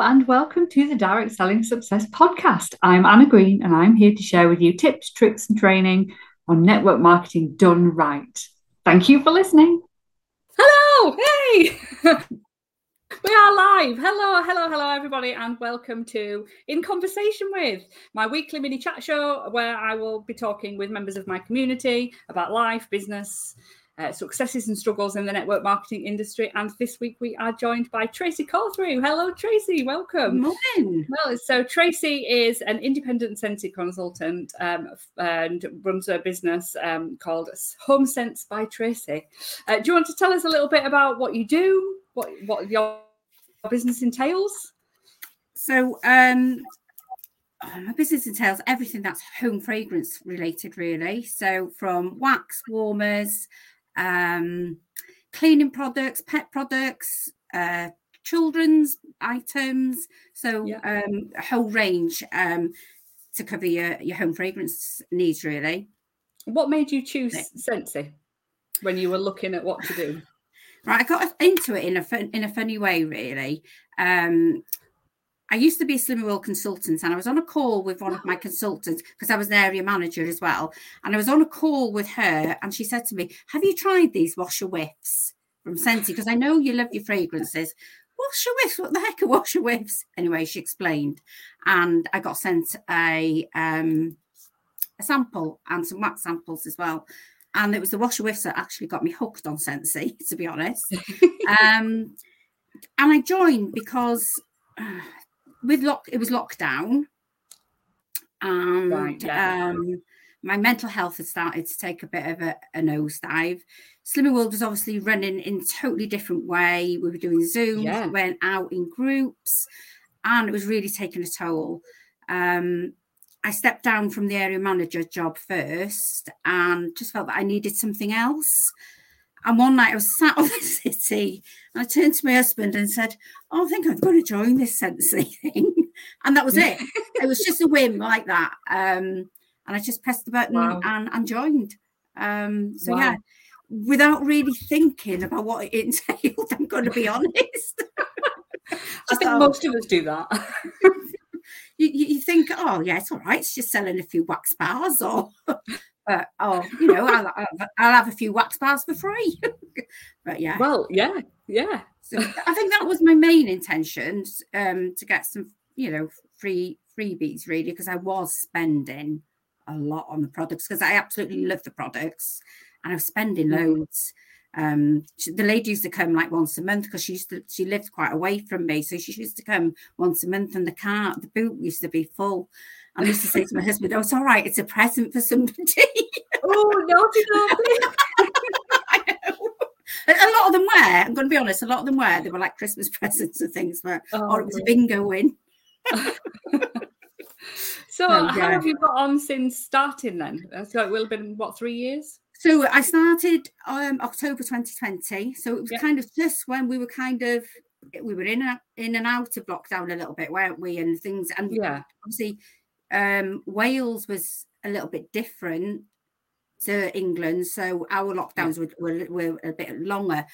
and welcome to the Direct Selling Success Podcast. I'm Anna Green, and I'm here to share with you tips, tricks, and training on network marketing done right. Thank you for listening. Hello, hey, we are live. Hello, hello, hello, everybody, and welcome to In Conversation with my weekly mini chat show where I will be talking with members of my community about life, business, uh, successes and struggles in the network marketing industry. And this week we are joined by Tracy Cawthray. Hello, Tracy. Welcome. Morning. Well, so Tracy is an independent Scentsy consultant um, and runs a business um, called Home Sense by Tracy. Uh, do you want to tell us a little bit about what you do, what what your business entails? So, um, my business entails everything that's home fragrance related, really. So, from wax warmers, um, cleaning products, pet products, uh, children's items. So yeah. um, a whole range um, to cover your, your home fragrance needs, really. What made you choose Scentsy when you were looking at what to do? Right, I got into it in a fun, in a funny way, really. Um, I used to be a Slimming World consultant, and I was on a call with one of my consultants because I was an area manager as well. And I was on a call with her, and she said to me, "Have you tried these washer whiffs from Scentsy? Because I know you love your fragrances. Washer whiffs? What the heck are washer whiffs?" Anyway, she explained, and I got sent a um, a sample and some wax samples as well. And it was the washer whiffs that actually got me hooked on Scentsy, to be honest. um, and I joined because. With lock it was lockdown and right, yeah. um, my mental health had started to take a bit of a, a nosedive. Slimming World was obviously running in a totally different way. We were doing Zoom, yeah. went out in groups, and it was really taking a toll. Um, I stepped down from the area manager job first and just felt that I needed something else. And one night I was sat on the city and I turned to my husband and said, Oh, I think I'm going to join this Scentsy thing. And that was it. it was just a whim like that. Um, and I just pressed the button wow. and, and joined. Um, so, wow. yeah, without really thinking about what it entailed, I'm going to be honest. I think most of us do that. you, you, think, oh, yeah, it's all right. It's just selling a few wax bars or but oh, you know, I'll, I'll, I'll, have a few wax bars for free. but yeah. Well, yeah, yeah. So I think that was my main intention um, to get some, you know, free freebies really, because I was spending a lot on the products because I absolutely love the products and I was spending mm. loads. Um, she, the lady used to come like once a month because she used to she lived quite away from me, so she used to come once a month, and the car the boot used to be full. I used to say to my husband, "Oh, it's all right. It's a present for somebody." oh, naughty, naughty. A lot of them were. I'm going to be honest. A lot of them were. They were like Christmas presents and things. But oh, or it was a bingo win. so, how have you got on since starting then? So it will have been what three years? So I started um, October 2020. So it was kind of just when we were kind of we were in a, in and out of lockdown a little bit, weren't we? And things and yeah, obviously um, Wales was a little bit different to England, so our lockdowns were, were, were a bit longer.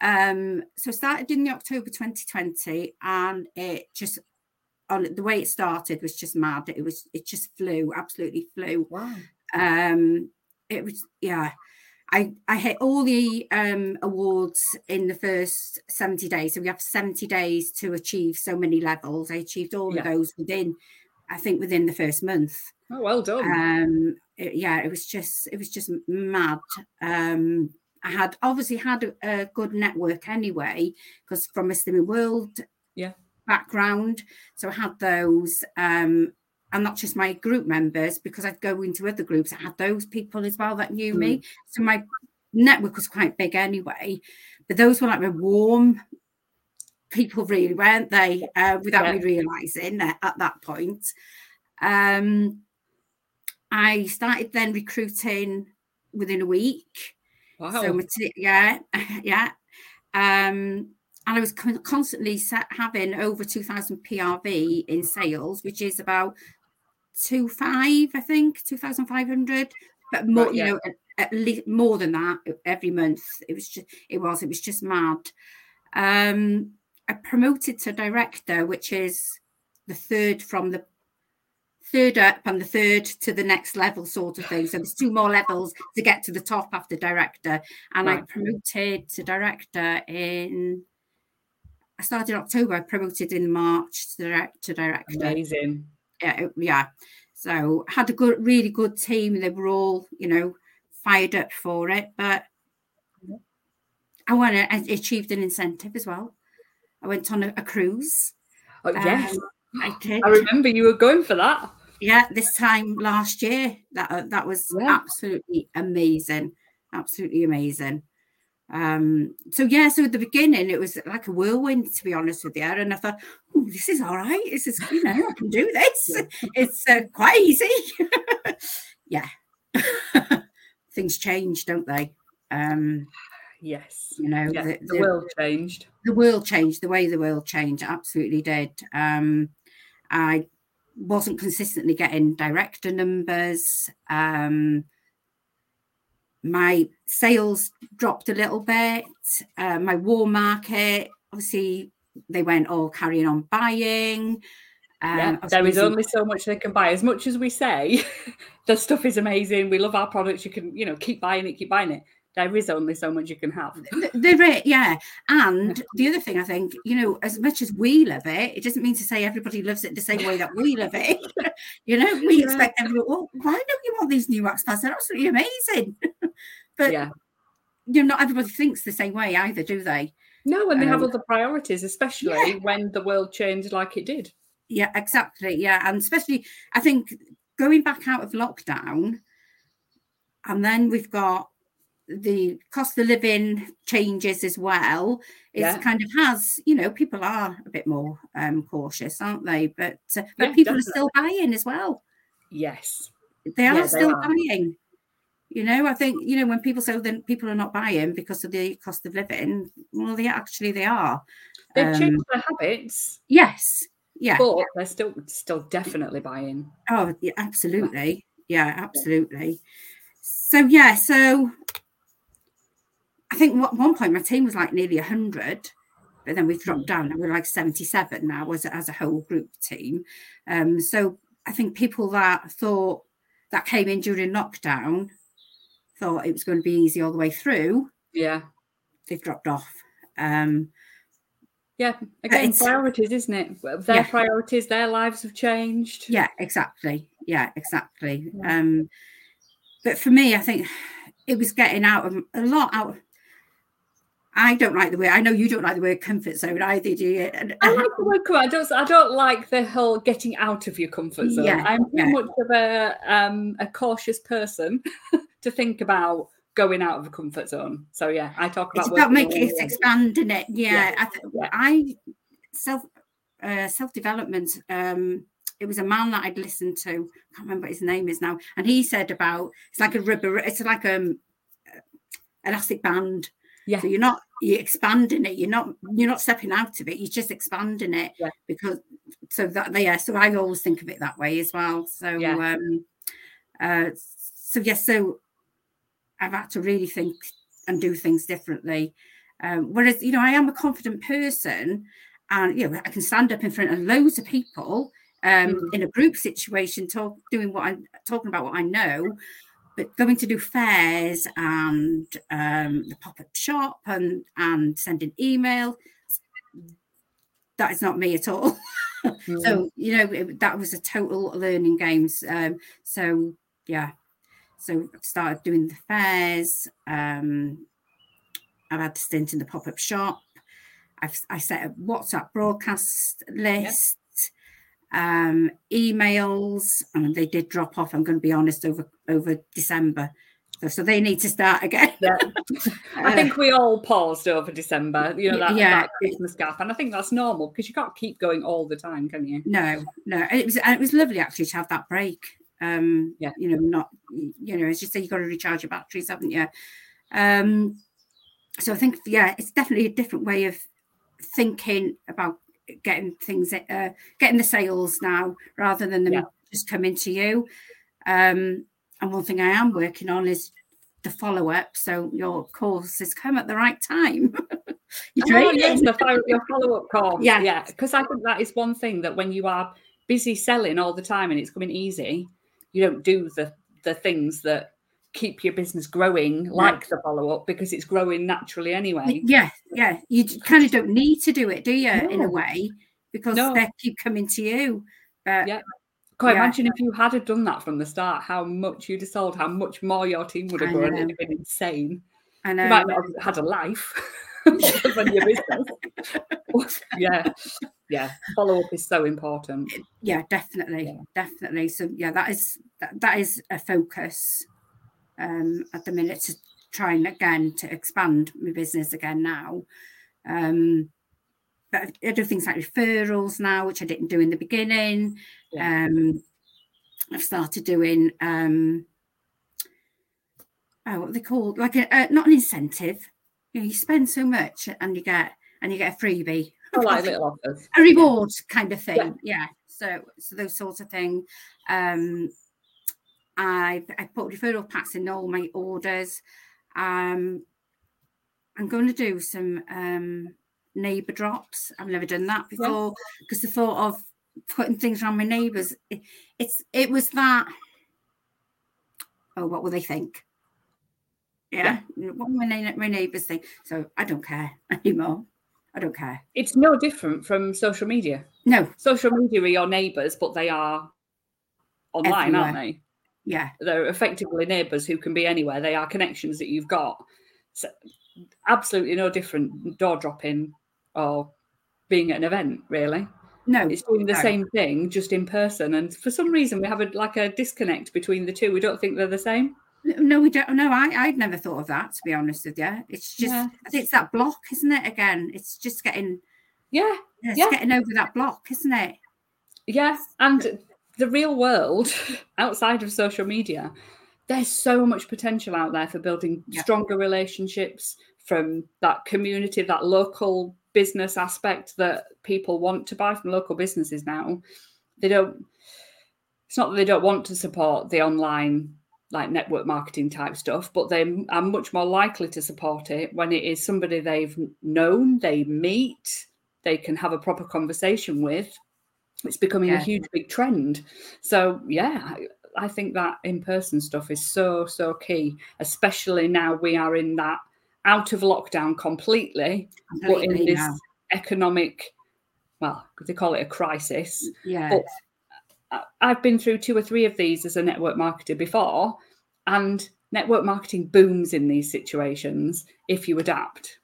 Um, so started in the October 2020, and it just on the way it started was just mad. It was it just flew, absolutely flew. Wow. Um, it was yeah. I, I hit all the um, awards in the first 70 days. So we have 70 days to achieve so many levels. I achieved all yeah. of those within I think within the first month. Oh, well done. Um, it, yeah, it was just it was just mad. Um, I had obviously had a, a good network anyway because from a Slimming World yeah background, so I had those. Um, and not just my group members because I'd go into other groups. I had those people as well that knew mm. me. So my network was quite big anyway. But those were like my warm people really, weren't they? Uh, without yeah. me realizing at, at that point. Um, I started then recruiting within a week. Wow. So yeah, yeah. Um, and I was constantly having over 2,000 PRV in sales, which is about two five, I think, 2,500. But more, right, yeah. you know, at, at, least more than that every month. It was just, it was, it was just mad. Um, I promoted to director, which is the third from the third up and the third to the next level sort of thing. So there's two more levels to get to the top after director. And right. I promoted to director in I started in October, I promoted in March to, direct, to director. Amazing. Yeah, yeah. So had a good, really good team. They were all, you know, fired up for it. But I went and achieved an incentive as well. I went on a, a cruise. Oh yes, um, I did. I remember you were going for that. Yeah, this time last year. That uh, that was yeah. absolutely amazing. Absolutely amazing. Um, so yeah, so at the beginning it was like a whirlwind, to be honest with you. And I thought, oh, this is all right. This is, you know, I can do this. It's uh, quite easy. yeah. Things change, don't they? Um, yes. You know, the, the, the, world changed. The world changed. The way the world changed absolutely did. Um, I wasn't consistently getting director numbers. Um, my sales dropped a little bit. Uh, my war market, obviously, they went all carrying on buying. Um, yeah, there is only so much they can buy. As much as we say, the stuff is amazing. We love our products. You can, you know, keep buying it, keep buying it there is only so much you can have. There is, yeah. And the other thing I think, you know, as much as we love it, it doesn't mean to say everybody loves it the same way that we love it. you know, we yeah. expect everyone, well, why don't you want these new wax pads? They're absolutely amazing. but yeah. you know, not everybody thinks the same way either, do they? No, and they um, have other priorities, especially yeah. when the world changed like it did. Yeah, exactly. Yeah. And especially I think going back out of lockdown, and then we've got the cost of living changes as well it yeah. kind of has you know people are a bit more um cautious aren't they? But uh, but yeah, people definitely. are still buying as well. Yes. They are yeah, still they are. buying. You know i think you know when people say that people are not buying because of the cost of living well they actually they are. They've um, changed their habits. yes. Yeah. But they're still still definitely buying. Oh yeah absolutely. Yeah absolutely. So yeah so I think at one point my team was like nearly 100, but then we've dropped hmm. down and we're like 77 now as a, as a whole group team. Um, so I think people that thought that came in during lockdown thought it was going to be easy all the way through. Yeah. They've dropped off. Um, yeah, again, priorities, isn't it? Their yeah. priorities, their lives have changed. Yeah, exactly. Yeah, exactly. Yeah. Um, but for me, I think it was getting out of a lot out I don't like the word. I know you don't like the word comfort zone either, do you? I like the word comfort. I don't. I don't like the whole getting out of your comfort zone. Yeah, I'm too yeah. much of a um, a cautious person to think about going out of a comfort zone. So yeah, I talk about. It's about making it expanding it. Yeah, yeah. I, th-. I self uh, self development. Um, it was a man that I'd listened to. I can't remember what his name is now, and he said about it's like a rubber. It's like um, elastic band yeah. So you're not you're expanding it. You're not you're not stepping out of it. You're just expanding it yeah. because so that yeah. So I always think of it that way as well. So yeah. um uh so yes, yeah, so I've had to really think and do things differently. Um, whereas you know I am a confident person, and you know I can stand up in front of loads of people um, mm-hmm. in a group situation, talk doing what I'm talking about what I know, but going to do fairs and um, the pop-up shop and and sending email. That is not me at all. Mm. so you know it, that was a total learning games um, so yeah. So I started doing the fairs um, i've had to stint in the pop-up shop. I've, i set a whatsapp broadcast list um, emails, and they did drop off. I'm going to be honest over over December. So, so they need to start again. yeah. I think we all paused over December, you know, that, yeah. that Christmas gap. And I think that's normal because you can't keep going all the time, can you? No, no. And it was and it was lovely actually to have that break. Um, yeah, you know, not you know, as you say, you've got to recharge your batteries, haven't you? Um, so I think yeah, it's definitely a different way of thinking about getting things uh, getting the sales now rather than them yeah. just coming to you um, and one thing i am working on is the follow-up so your course has come at the right time You're Oh, yes, the follow, your follow-up call. Yeah. yeah. Because I think that is one thing that when you are busy selling all the time and it's coming easy, you don't do the the things that keep your business growing, like the follow-up, because it's growing naturally anyway. Yeah, yeah. You kind of don't need to do it, do you? In a way, because No. they keep coming to you. But Yeah. Can't Yeah. imagine if you had have done that from the start, how much you'd have sold, how much more your team would have grown. It'd have been insane. I You know. might not have had a life your business. yeah, yeah. Follow up is so important. yeah definitely Yeah. definitely so yeah that is that, that is a focus um at the minute to try and again to expand my business again now um but I do things like referrals now which I didn't do in the beginning Yeah. um I've started doing um oh what they called like a, uh, not an incentive you know you spend so much and you get and you get a freebie like a reward kind of thing. Yeah. So so those sorts of things. Um I I put referral packs in all my orders. Um I'm going to do some um neighbour drops. I've never done that before because the thought of putting things around my neighbours, it, it's it was that. Oh, what will they think? Yeah, what will my, my neighbours think? So I don't care anymore. I don't care. It's no different from social media. No, Social media are your neighbours, but they are online, aren't they? Yeah, They're effectively neighbours who can be anywhere. They are connections that you've got. So absolutely no different door dropping or being at an event, really. no, It's doing the no. same thing, just in person. And for some reason, we have a, like a disconnect between the two. We don't think they're the same. No, we don't. No, I, I'd never thought of that. To be honest with you, it's just Yeah. It's that block, isn't it? Again, it's just getting Yeah, it's Yeah. getting over that block, isn't it? yeah. And the real world outside of social media, there's so much potential out there for building Yeah. stronger relationships from that community, that local business aspect that people want to buy from local businesses now. They don't, it's not that they don't want to support the online like network marketing type stuff, but they are much more likely to support it when it is somebody they've known, they meet, they can have a proper conversation with. It's becoming a huge big trend. So yeah, I, I think that in-person stuff is so so key, especially now we are in that out of lockdown completely, but in this economic, well, they call it a crisis. Yeah, but I- I've been through two or three of these as a network marketer before, and network marketing booms in these situations if you adapt.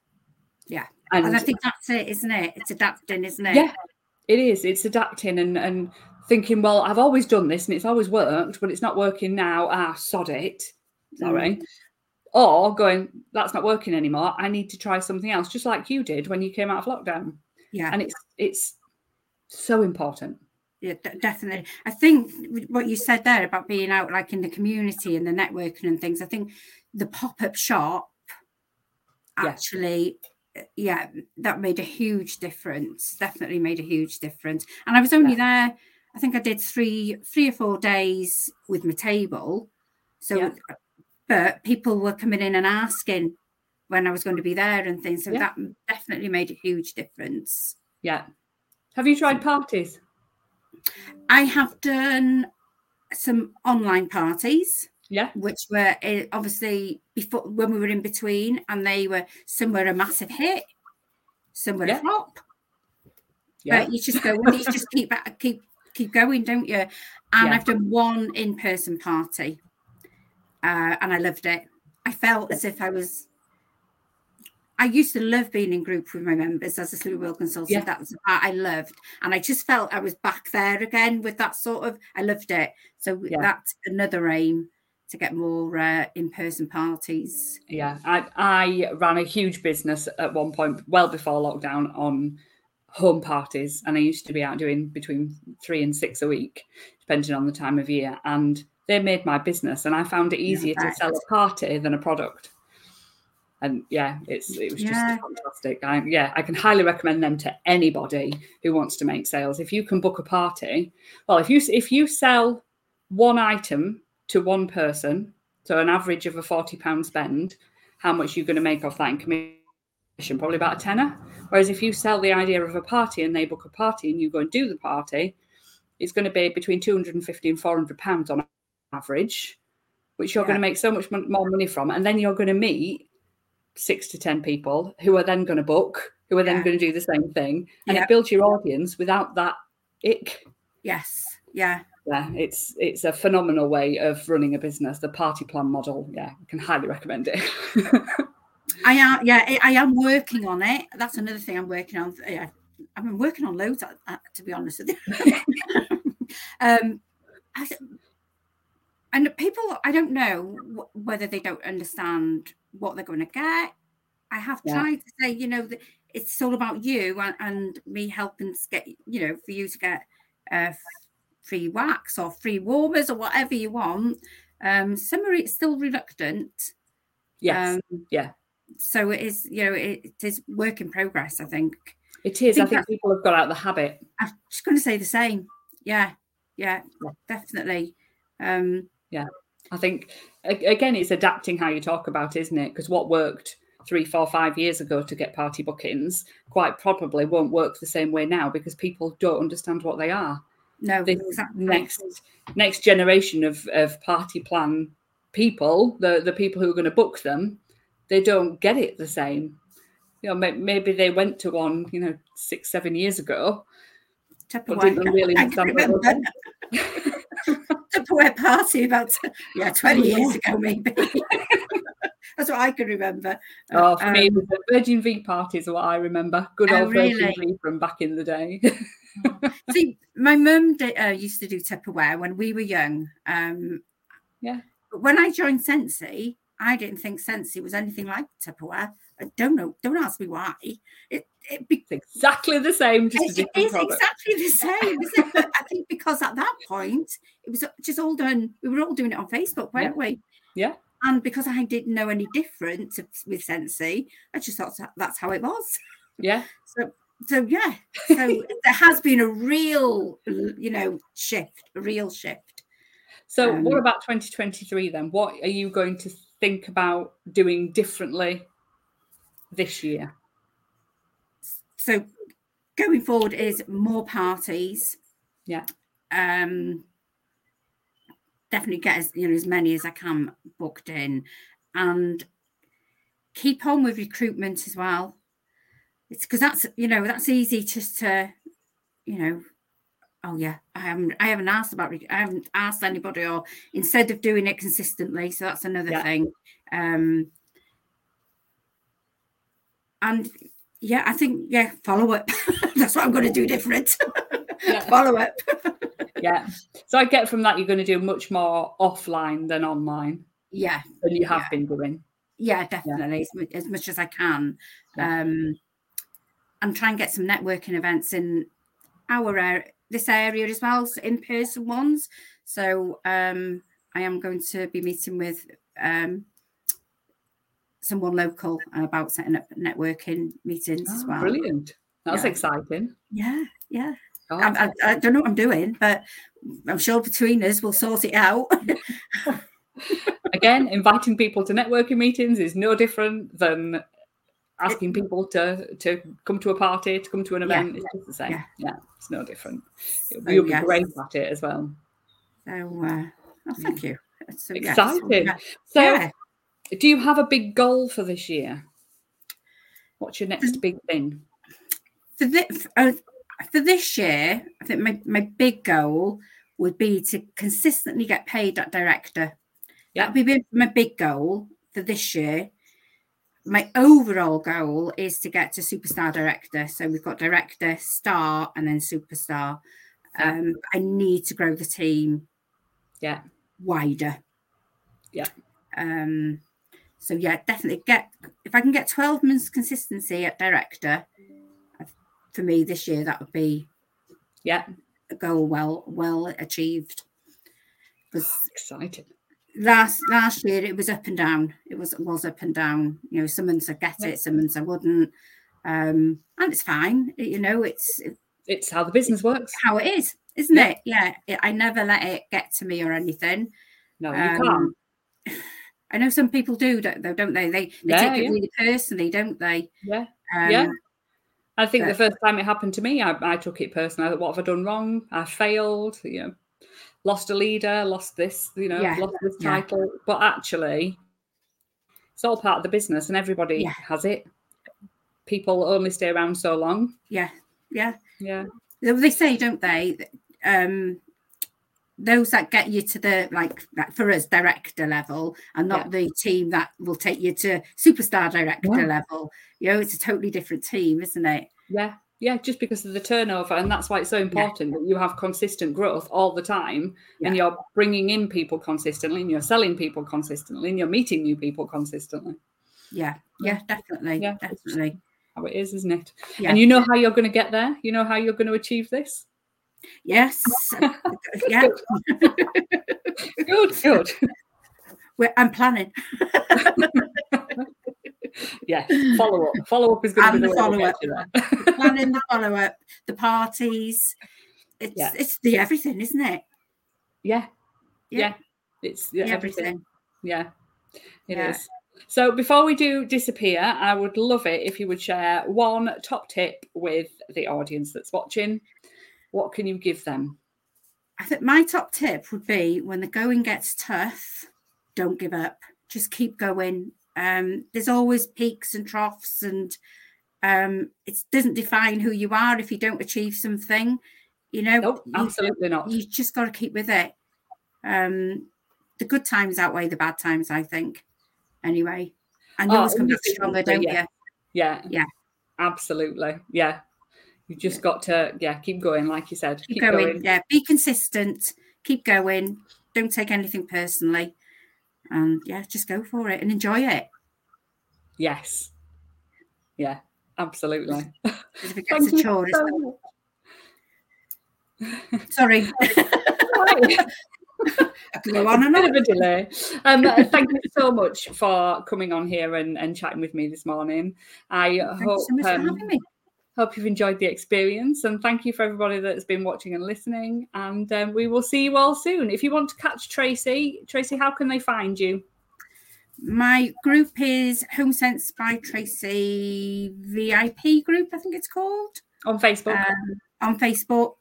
Yeah. and, and I think that's it, isn't it? It's adapting, isn't it? yeah, it is. It's adapting and and thinking, well, I've always done this and it's always worked, but it's not working now. Ah, sod it. Sorry. Mm. Or going, that's not working anymore. I need to try something else, just like you did when you came out of lockdown. yeah, And it's it's so important. yeah, de- definitely. I think what you said there about being out like in the community and the networking and things. I think the pop up shop actually, uh, Eh, yeah, that made a huge difference. Definitely made a huge difference. And I was only there. I think I did three, three or four days with my table. So, Yeah. Uh, but people were coming in and asking when I was going to be there and things. So Yeah. that definitely made a huge difference. Yeah. Have you tried parties? I have done some online parties, Yeah. which were uh, obviously before when we were in between, and they were some were a massive hit, some were Yeah. a flop. Yeah. But you just go, you just keep keep keep going, don't you? And Yeah. I've done one in person party, uh, and I loved it. I felt as if I was. I used to love being in group with my members as a Slew World consultant. Yeah. That was the part I loved, and I just felt I was back there again with that sort of. I loved it. So Yeah. that's another aim to get more uh, in-person parties. Yeah, I, I ran a huge business at one point, well before lockdown, on home parties, and I used to be out doing between three and six a week, depending on the time of year. And they made my business, and I found it easier to sell a party than a product. And yeah, it's it was just Yeah. fantastic. I, yeah, I can highly recommend them to anybody who wants to make sales. If you can book a party, well, if you if you sell one item to one person, so an average of a forty pound spend, how much you're going to make off that in commission probably about a tenner. Whereas if you sell the idea of a party and they book a party and you go and do the party, it's going to be between 250 and 400 pounds on average, which you're Yeah. going to make so much more money from. And then you're going to meet six to 10 people who are then going to book, who are then going to do the same thing. And Yeah. it builds your audience without that ick. Yes. Yeah. Yeah, it's it's a phenomenal way of running a business. The party plan model, yeah, I can highly recommend it. I am. Yeah. I, I am working on it. That's another thing I'm working on. Yeah. I've been working on loads, uh, uh, to be honest with you. um, I, and people, I don't know whether they don't understand what they're going to get. I have Yeah. tried to say, you know, that it's all about you and, and me helping to get, you know, for you to get uh, free wax or free warmers or whatever you want. Um, some are still reluctant. yes, Um, yeah. So it is, you know, it, it is work in progress. I think. it is. I think think people have got out the habit. I'm just going to say the same. Yeah, yeah, Yeah. definitely. Um, yeah. I think again, it's adapting how you talk about, it, isn't it? Because what worked three, four, five years ago to get party bookings quite probably won't work the same way now because people don't understand what they are. No, This exactly. next next generation of of party plan people, the the people who are going to book them, they don't get it the same. You know, maybe they went to one, you know, six, seven years ago, Tupperware. didn't really I can understand what Tupperware party about yeah twenty years ago maybe. That's what I can remember. Oh, for me, Um, the Virgin Vie parties are what I remember. Good Oh, old Virgin really? Vie from back in the day. See, my mum did, uh, used to do Tupperware when we were young. Um, Yeah. But when I joined Scentsy, I didn't think Scentsy was anything like Tupperware. I don't know. Don't ask me why. It it, be- it's exactly the same, just it different is product. exactly the same. It? I think because at that point it was just all done. We were all doing it on Facebook, weren't we? Yeah. And because I didn't know any different with Scentsy, I just thought that's how it was. Yeah, So yeah, so there has been a real, you know, shift, a real shift. So, Um, what about 2023 then? What are you going to think about doing differently this year? So going forward is more parties. Yeah. Um definitely get as you know as many as I can booked in and keep on with recruitment as well. It's because that's you know that's easy just to you know oh yeah I haven't I haven't asked about I haven't asked anybody or instead of doing it consistently so that's another Yeah. thing um and yeah I think yeah follow up that's what I'm going to do different Yeah. follow up Yeah. So, I get from that you're going to do much more offline than online yeah than you have Yeah. been doing. yeah definitely As, as much as I can um and try and get some networking events in our area this area as well so in-person ones so um I am going to be meeting with um someone local about setting up networking meetings as Oh, well Brilliant. That's Yeah. exciting. yeah yeah Oh, I, I, I don't know what I'm doing but I'm sure between us we'll sort it out Again, inviting people to networking meetings is no different than asking people to to come to a party, to come to an Yeah. event. It's just the same. Yeah. Yeah, it's no different. You'll be yes. great at it as well. so uh, oh, thank you so, Exciting. yeah. So, Yeah. do you have a big goal for this year? What's your next big thing? for this, uh, for this year, I think my, my big goal would be to consistently get paid at director. Yeah. That'd be my big goal for this year. My overall goal is to get to superstar director. So we've got director, star, and then superstar. Um, I need to grow the team Yeah. wider. Yeah. Um, so yeah, definitely get if I can get 12 months consistency at director for me this year, that would be Yeah. a goal well well achieved. Because Exciting. Last last year it was up and down. It was was up and down. You know, some months I get it, some months I wouldn't. Um, and it's fine. You know, it's It's how the business works. how it is, isn't Yeah. it? Yeah. It, I never let it get to me or anything. No, you Um, can't. I know some people do, don't, though, don't they? They, they Yeah, take it yeah. really personally, don't they? Yeah. Um, Yeah. I think the first time it happened to me, I, I took it personally. What have I done wrong? I failed, you know, lost a leader, lost this, you know, Yeah, lost this yeah. title. But actually, it's all part of the business and everybody Yeah. has it. People only stay around so long. Yeah. Yeah. Yeah. They- say, don't they? Um, those that get you to the like, like for us director level and not Yeah. the team that will take you to superstar director Yeah. level you know it's a totally different team isn't it Yeah. Yeah. Just because of the turnover. And that's why it's so important that you have consistent growth all the time and you're bringing in people consistently and you're selling people consistently and you're meeting new people consistently. yeah yeah definitely Yeah. definitely How it is, isn't it? Yeah. And you know how you're going to get there? You know how you're going to achieve this? yes yeah Good, good. We're, i'm planning yeah, follow up. Follow up is going to be the the follow-up. get you there. planning the follow-up the parties it's Yeah. it's the everything isn't it yeah, Yeah. yeah. It's yeah, The everything. everything Yeah, it is. So before we do disappear, I would love it if you would share one top tip with the audience that's watching. What can you give them? I think my top tip would be when the going gets tough, don't give up. Just keep going. Um, there's always peaks and troughs, and um, it doesn't define who you are if you don't achieve something. You know, Nope, you, absolutely not. you just got to keep with it. Um, the good times outweigh the bad times, I think. Anyway, and you Oh, always come back stronger, don't yeah. you? Yeah, Yeah. absolutely. Yeah, you just got to yeah keep going, like you said. Keep, going. Yeah, be consistent. Keep going. Don't take anything personally, and yeah, just go for it and enjoy it. Yes. Yeah, absolutely. If it gets a chore, so. Sorry, Right. I could go on and Bit of a delay. Um, uh, thank you so much for coming on here and, and chatting with me this morning. I Thank you hope so much for um, having me. Hope you've enjoyed the experience and thank you for everybody that's been watching and listening. And um, we will see you all soon. If you want to catch Tracy, Tracy, how can they find you? My group is Home Sense by Tracy VIP group, I think it's called. On Facebook. Um, on Facebook.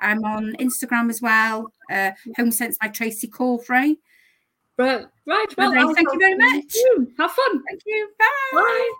I'm on Instagram as well. Uh, Home Sense by Tracy Cawthray. right, right. Well. Thank you very much. soon. Have fun. Thank you. Bye. Bye.